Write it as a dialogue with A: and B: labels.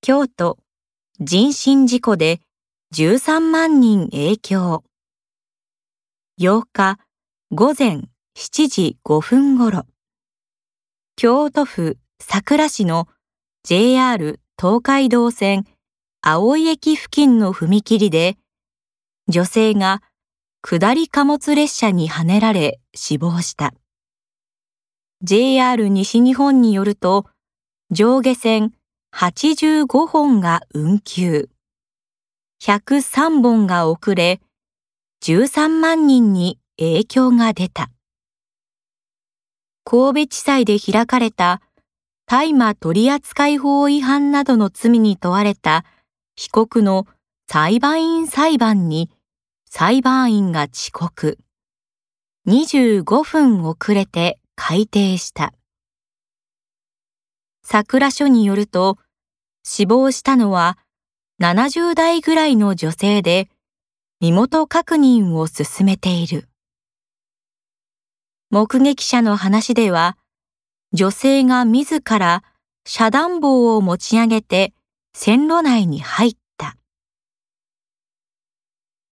A: 京都人身事故で13万人影響。8日午前7時5分ごろ、京都府桜市の JR 東海道線青井駅付近の踏切で、女性が下り貨物列車にはねられ死亡した。JR 西日本によると、上下線85本が運休、103本が遅れ、13万人に影響が出た。神戸地裁で開かれた大麻取扱法違反などの罪に問われた被告の裁判員裁判に裁判員が遅刻。25分遅れて改定した。桜署によると、死亡したのは70代ぐらいの女性で、身元確認を進めている。目撃者の話では、女性が自ら遮断棒を持ち上げて線路内に入った